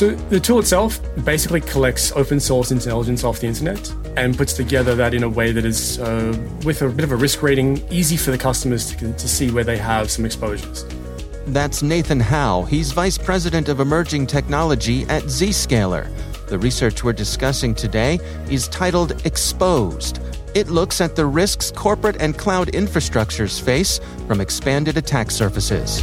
So the tool itself basically collects open source intelligence off the internet and puts together that in a way that is uh, with a bit of a risk rating, easy for the customers to, to see where they have some exposures. That's Nathan Howe. He's Vice President of Emerging Technology at Zscaler. The research we're discussing today is titled Exposed. It looks at the risks corporate and cloud infrastructures face from expanded attack surfaces.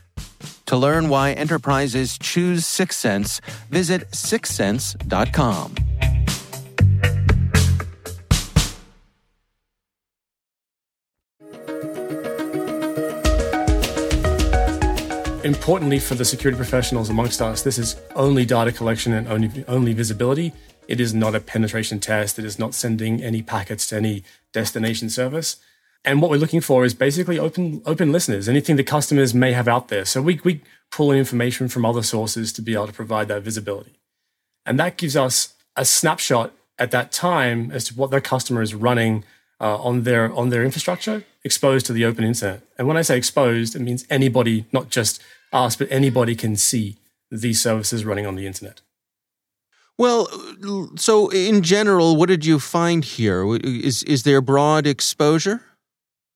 To learn why enterprises choose Syxsense, visit syxsense.com. Importantly, for the security professionals amongst us, this is only data collection and only, only visibility. It is not a penetration test. It is not sending any packets to any destination service. And what we're looking for is basically open open listeners, anything the customers may have out there. So we, we pull in information from other sources to be able to provide that visibility. And that gives us a snapshot at that time as to what their customer is running uh, on their on their infrastructure exposed to the open internet. And when I say exposed, it means anybody, not just us, but anybody can see these services running on the internet. Well, so in general, what did you find here? Is is there broad exposure?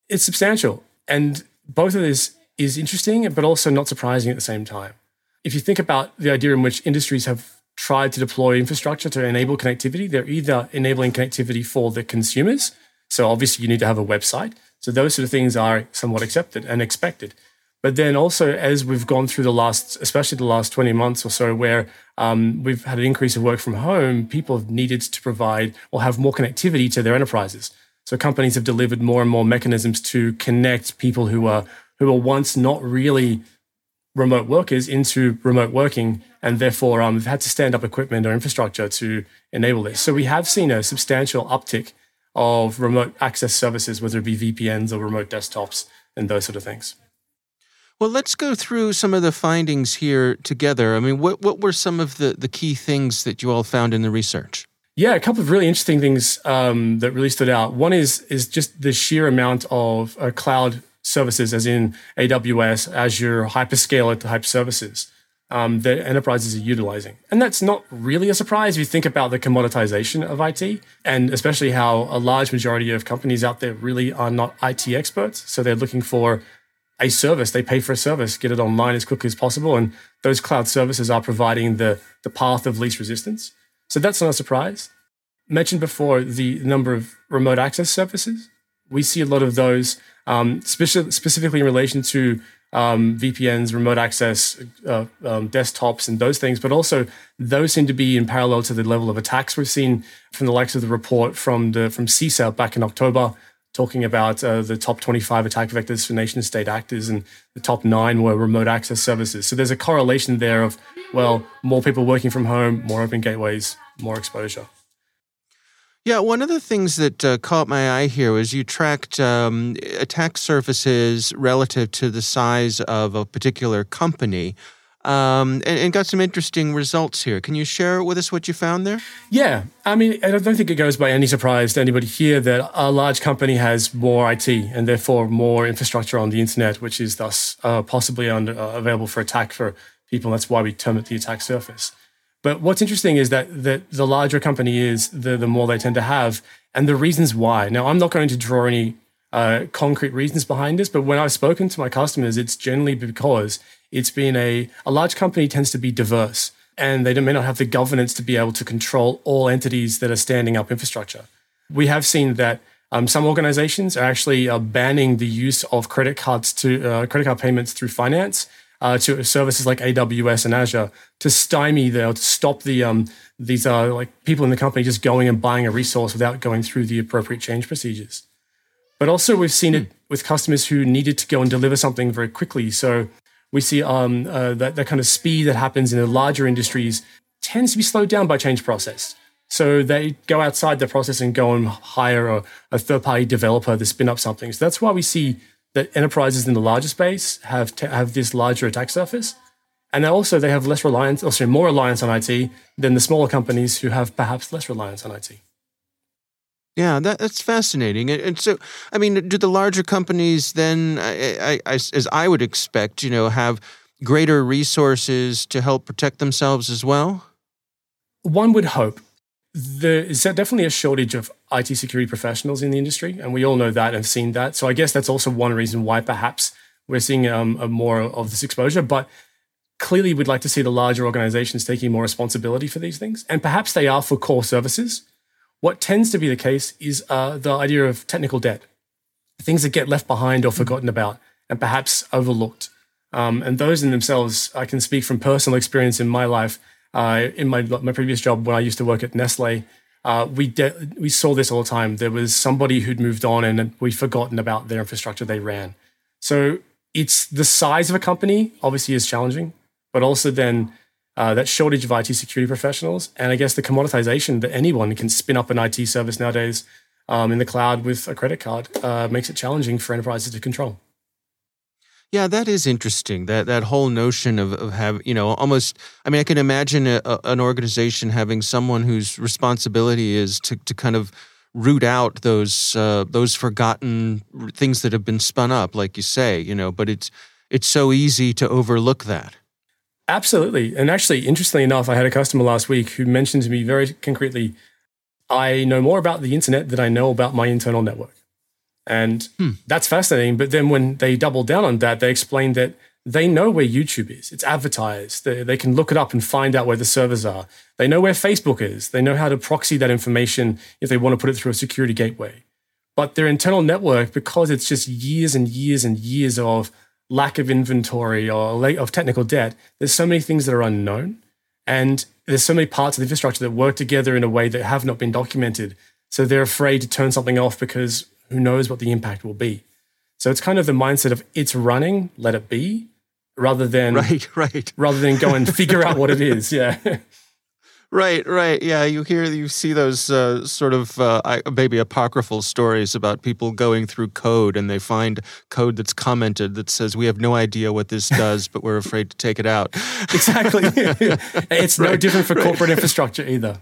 It's substantial, and both of this is interesting, but also not surprising at the same time. If you think about the idea in which industries have tried to deploy infrastructure to enable connectivity, they're either enabling connectivity for the consumers. So obviously, you need to have a website. So those sort of things are somewhat accepted and expected. But then also, as we've gone through the last, especially the last 20 months or so, where um, we've had an increase of work from home, people have needed to provide or have more connectivity to their enterprises. So companies have delivered more and more mechanisms to connect people who are who were once not really remote workers into remote working, and therefore um, have had to stand up equipment or infrastructure to enable this. So we have seen a substantial uptick of remote access services, whether it be VPNs or remote desktops and those sort of things. Well, let's go through some of the findings here together. I mean, what, what were some of the, the key things that you all found in the research? Yeah, a couple of really interesting things um, that really stood out. One is is just the sheer amount of uh, cloud services, as in AWS, Azure, hyperscaler type services um, that enterprises are utilizing. And that's not really a surprise if you think about the commoditization of IT, and especially how a large majority of companies out there really are not IT experts. So they're looking for a service. They pay for a service, get it online as quickly as possible. And those cloud services are providing the, the path of least resistance. So that's not a surprise. Mentioned before the number of remote access services. We see a lot of those, um, speci- specifically in relation to um, VPNs, remote access, uh, um, desktops, and those things. But also, those seem to be in parallel to the level of attacks we've seen from the likes of the report from the from CISA back in October, talking about uh, the top 25 attack vectors for nation state actors, and the top nine were remote access services. So there's a correlation there of well, more people working from home, more open gateways, more exposure. Yeah, one of the things that uh, caught my eye here was you tracked um, attack surfaces relative to the size of a particular company. Um, and, and, got some interesting results here. Can you share with us what you found there? Yeah, I mean, I don't think it goes by any surprise to anybody here that a large company has more IT and therefore more infrastructure on the internet, which is thus uh, possibly uh, available for attack for people. That's why we term it the attack surface. But what's interesting is that the, the larger company is, the, the more they tend to have, and the reasons why. Now, I'm not going to draw any uh, concrete reasons behind this, but when I've spoken to my customers, it's generally because it's been a, a large company tends to be diverse and they may not have the governance to be able to control all entities that are standing up infrastructure. We have seen that um, some organizations are actually uh, banning the use of credit cards to uh, credit card payments through finance uh, to services like AWS and Azure to stymie the, to stop the um, these uh, like people in the company just going and buying a resource without going through the appropriate change procedures. But also we've seen it with customers who needed to go and deliver something very quickly. So we see um, uh, that that kind of speed that happens in the larger industries tends to be slowed down by change process. So they go outside the process and go and hire a, a third party developer to spin up something. So that's why we see that enterprises in the larger space have to have this larger attack surface. And also they have less reliance, sorry, more reliance on IT than the smaller companies who have perhaps less reliance on IT. Yeah, that, that's fascinating. And, so, I mean, do the larger companies then, I, I, as I would expect, you know, have greater resources to help protect themselves as well? One would hope there is definitely a shortage of IT security professionals in the industry, and we all know that and have seen that. So I guess that's also one reason why perhaps we're seeing um, more of this exposure. But clearly, we'd like to see the larger organizations taking more responsibility for these things, and perhaps they are for core services. What tends to be the case is uh, the idea of technical debt, things that get left behind or forgotten about, and perhaps overlooked. Um, and those in themselves, I can speak from personal experience in my life uh, in my my previous job when I used to work at Nestle, uh, we de- we saw this all the time. There was somebody who'd moved on and we'd forgotten about their infrastructure they ran. So it's the size of a company obviously is challenging, but also then uh, that shortage of IT security professionals, and I guess the commoditization that anyone can spin up an IT service nowadays um, in the cloud with a credit card uh, makes it challenging for enterprises to control. Yeah, that is interesting. That that whole notion of of have you know almost. I mean, I can imagine a, a, an organization having someone whose responsibility is to to kind of root out those uh, those forgotten things that have been spun up, like you say. You know, but it's it's so easy to overlook that. Absolutely, and actually, interestingly enough, I had a customer last week who mentioned to me very concretely, "I know more about the internet than I know about my internal network." And hmm. that's fascinating. But then when they doubled down on that, they explained that they know where YouTube is. It's advertised. They, they, can look it up and find out where the servers are. They know where Facebook is. They know how to proxy that information if they want to put it through a security gateway. But their internal network, because it's just years and years and years of lack of inventory or of technical debt, there's so many things that are unknown. And there's so many parts of the infrastructure that work together in a way that have not been documented. So they're afraid to turn something off because who knows what the impact will be. So it's kind of the mindset of it's running, let it be, rather than right, right, rather than go and figure out what it is. Yeah. Right, right, yeah. You hear, you see those uh, sort of uh, maybe apocryphal stories about people going through code and they find code that's commented that says we have no idea what this does, but we're afraid to take it out. exactly. it's no right, different for right. corporate infrastructure either.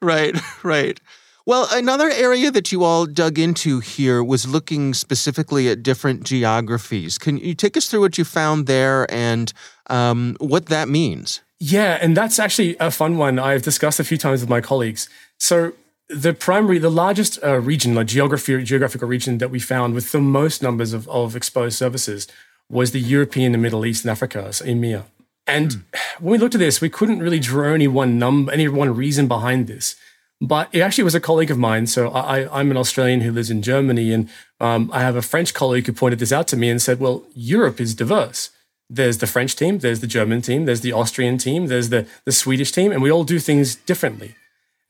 Right, right. Well, another area that you all dug into here was looking specifically at different geographies. Can you take us through what you found there and um, what that means? Yeah, and that's actually a fun one I've discussed a few times with my colleagues. So the primary, the largest uh, region, like geography, geographical region that we found with the most numbers of, of exposed services was the European and Middle East and Africa, so EMEA. And mm. when we looked at this, we couldn't really draw any one number, any one reason behind this. But it actually was a colleague of mine. So I, am an Australian who lives in Germany, and um, I have a French colleague who pointed this out to me and said, "Well, Europe is diverse. There's the French team, there's the German team, there's the Austrian team, there's the the Swedish team, and we all do things differently."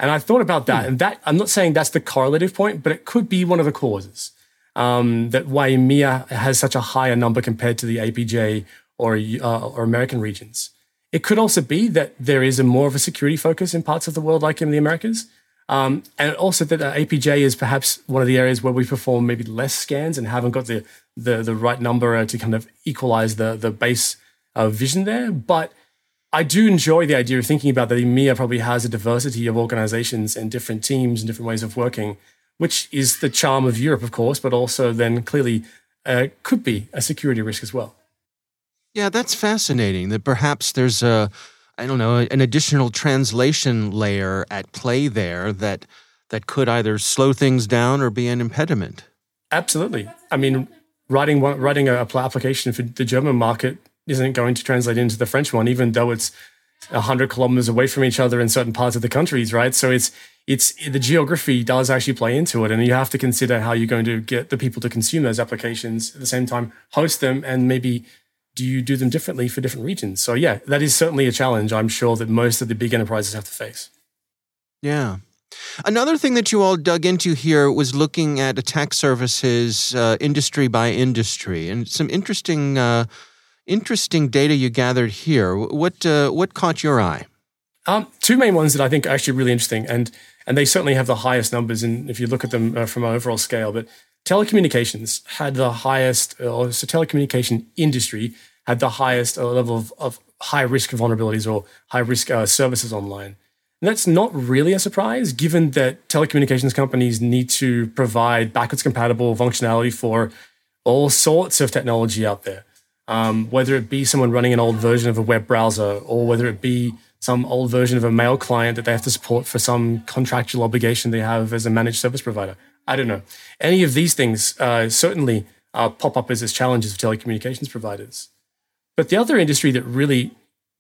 And I thought about that, mm. and that I'm not saying that's the correlative point, but it could be one of the causes um, that why EMEA has such a higher number compared to the APJ or uh, or American regions. It could also be that there is a more of a security focus in parts of the world, like in the Americas, um, and also that uh, APJ is perhaps one of the areas where we perform maybe less scans and haven't got the the, the right number uh, to kind of equalize the the base uh, vision there. But I do enjoy the idea of thinking about that EMEA probably has a diversity of organizations and different teams and different ways of working, which is the charm of Europe, of course, but also then clearly uh, could be a security risk as well. Yeah, that's fascinating. That perhaps there's a I don't know, an additional translation layer at play there that that could either slow things down or be an impediment. Absolutely. I mean, writing writing a application for the German market isn't going to translate into the French one, even though it's hundred kilometers away from each other in certain parts of the countries, right? So it's it's the geography does actually play into it, and you have to consider how you're going to get the people to consume those applications at the same time, host them, and maybe do you do them differently for different regions? So, yeah, that is certainly a challenge I'm sure that most of the big enterprises have to face. Yeah. Another thing that you all dug into here was looking at attack surfaces uh, industry by industry, and some interesting, uh, interesting data you gathered here. What uh, what caught your eye? Um, two main ones that I think are actually really interesting, and and they certainly have the highest numbers. And if you look at them uh, from an overall scale, but telecommunications had the highest, uh, or so telecommunication industry had the highest uh, level of, of, high risk vulnerabilities or high risk uh, services online. And that's not really a surprise, given that telecommunications companies need to provide backwards compatible functionality for all sorts of technology out there. Um, whether it be someone running an old version of a web browser or whether it be some old version of a mail client that they have to support for some contractual obligation they have as a managed service provider. I don't know. Any of these things uh, certainly uh, pop up as, as challenges for telecommunications providers. But the other industry that really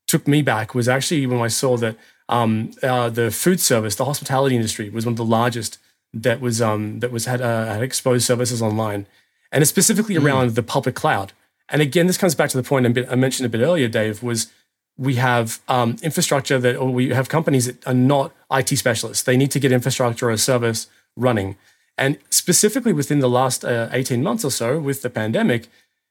took me back was actually when I saw that um, uh, the food service, the hospitality industry, was one of the largest that was um, that was had, uh, had exposed services online, and it's specifically mm. around the public cloud. And again, this comes back to the point I mentioned a bit earlier, Dave. Was we have um, infrastructure that, or we have companies that are not IT specialists. They need to get infrastructure or a service running. And specifically within the last uh, 18 months or so with the pandemic,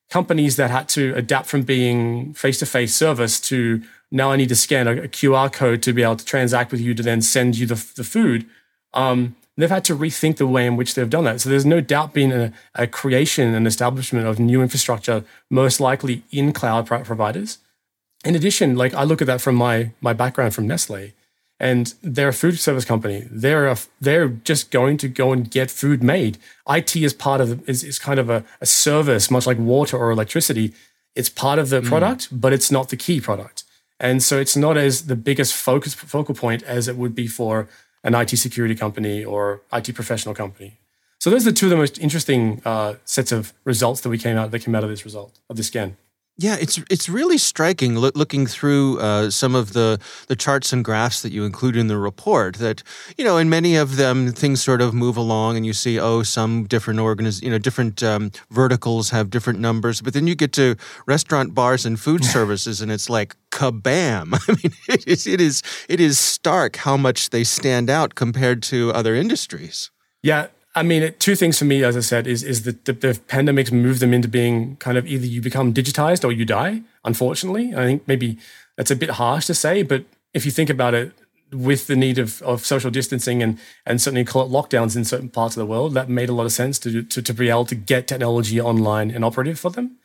companies that had to adapt from being face to face service to now I need to scan a, a, QR code to be able to transact with you to then send you the, the food. Um, they've had to rethink the way in which they've done that. So there's no doubt been a, a creation and establishment of new infrastructure, most likely in cloud providers. In addition, like I look at that from my my background from Nestle and they're a food service company. They're a, they're just going to go and get food made. IT is part of the, is, is kind of a, a service, much like water or electricity. It's part of the mm. product, but it's not the key product. And so it's not as the biggest focus focal point as it would be for an IT security company or IT professional company. So those are two of the most interesting uh, sets of results that we came out that came out of this result of this scan. Yeah, it's it's really striking lo- looking through uh, some of the the charts and graphs that you include in the report. That you know, in many of them, things sort of move along, and you see, oh, some different organiz- you know, different um, verticals have different numbers. But then you get to restaurant, bars, and food services, and it's like kabam! I mean, it is it is it is stark how much they stand out compared to other industries. Yeah, I mean, two things for me, as I said, is is that the, the pandemics move them into being kind of either you become digitized or you die. Unfortunately, I think maybe that's a bit harsh to say, but if you think about it, with the need of, of social distancing and and certainly lockdowns in certain parts of the world, that made a lot of sense to, to to be able to get technology online and operative for them.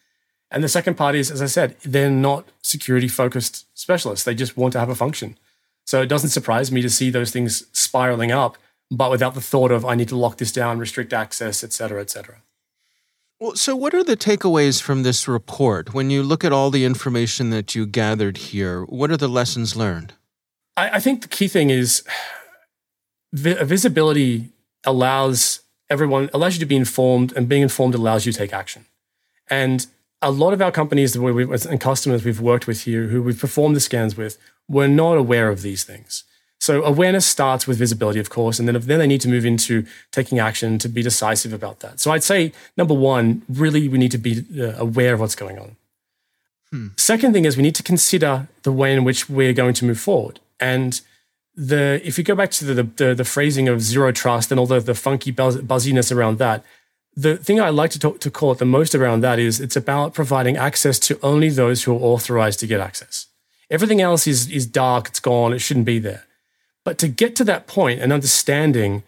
And the second part is, as I said, they're not security focused specialists. They just want to have a function. So it doesn't surprise me to see those things spiraling up, but without the thought of I need to lock this down, restrict access, et cetera, et cetera. Well, so what are the takeaways from this report? When you look at all the information that you gathered here, what are the lessons learned? I, I think the key thing is vi- visibility allows everyone allows you to be informed, and being informed allows you to take action. And a lot of our companies and customers we've worked with here, who we've performed the scans with, were not aware of these things. So awareness starts with visibility, of course, and then then they need to move into taking action to be decisive about that. So I'd say number one, really we need to be uh, aware of what's going on. Hmm. Second thing is we need to consider the way in which we're going to move forward. And the if you go back to the the, the phrasing of zero trust and all the, the funky buzz, buzziness around that, the thing I like to talk to call it the most around that is it's about providing access to only those who are authorized to get access. Everything else is is dark, it's gone, it shouldn't be there. But to get to that point and understanding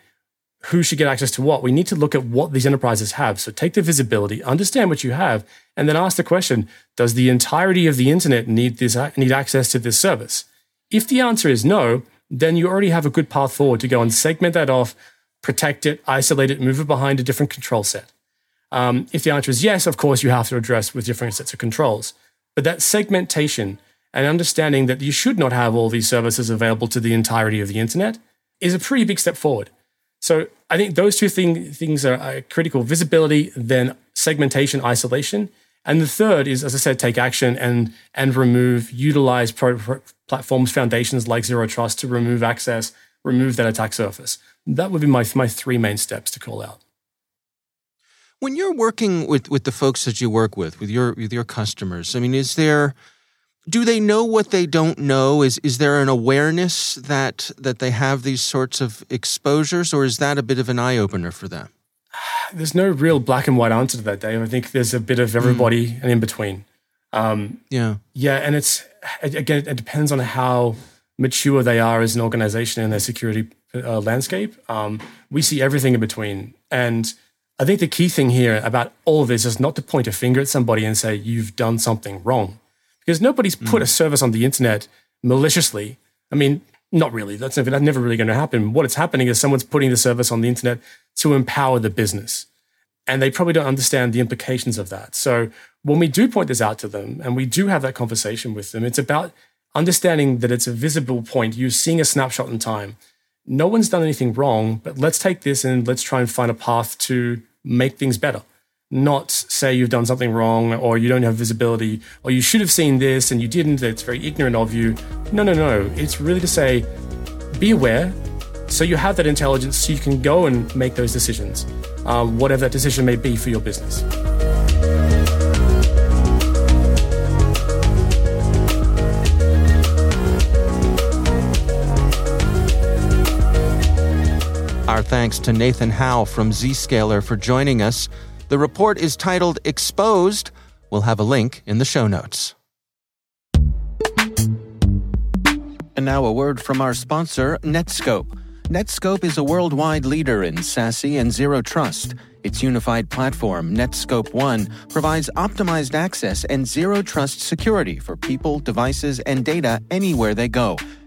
who should get access to what, we need to look at what these enterprises have. So take the visibility, understand what you have, and then ask the question: Does the entirety of the internet need this need access to this service? If the answer is no, then you already have a good path forward to go and segment that off, protect it, isolate it, move it behind a different control set. Um, if the answer is yes, of course, you have to address with different sets of controls. But that segmentation and understanding that you should not have all these services available to the entirety of the internet is a pretty big step forward. So I think those two thing, things are, critical visibility, then segmentation, isolation. And the third is, as I said, take action and, and remove, utilize pro, pro, platforms, foundations like Zero Trust to remove access, remove that attack surface. That would be my, my three main steps to call out. When you're working with, with the folks that you work with, with your, with your customers, I mean, is there, do they know what they don't know? Is is there an awareness that that they have these sorts of exposures, or is that a bit of an eye opener for them? There's no real black and white answer to that, Dave. I think there's a bit of everybody mm. and in between. Um, yeah, yeah, and it's again, it depends on how mature they are as an organization in their security uh, landscape. Um, we see everything in between, and I think the key thing here about all of this is not to point a finger at somebody and say you've done something wrong because nobody's put mm. a service on the internet maliciously. I mean, not really. That's never, that's never really going to happen. What is happening is someone's putting the service on the internet to empower the business. And they probably don't understand the implications of that. So when we do point this out to them and we do have that conversation with them, it's about understanding that it's a visible point. You're seeing a snapshot in time. No one's done anything wrong, but let's take this and let's try and find a path to make things better not say you've done something wrong or you don't have visibility or you should have seen this and you didn't, it's very ignorant of you. No, no, no. It's really to say, be aware so you have that intelligence so you can go and make those decisions, um, whatever that decision may be for your business. Our thanks to Nathan Howe from Zscaler for joining us. The report is titled Exposed. We'll have a link in the show notes. And now a word from our sponsor, Netskope. Netskope is a worldwide leader in SASE and zero trust. Its unified platform, Netskope One, provides optimized access and zero trust security for people, devices, and data anywhere they go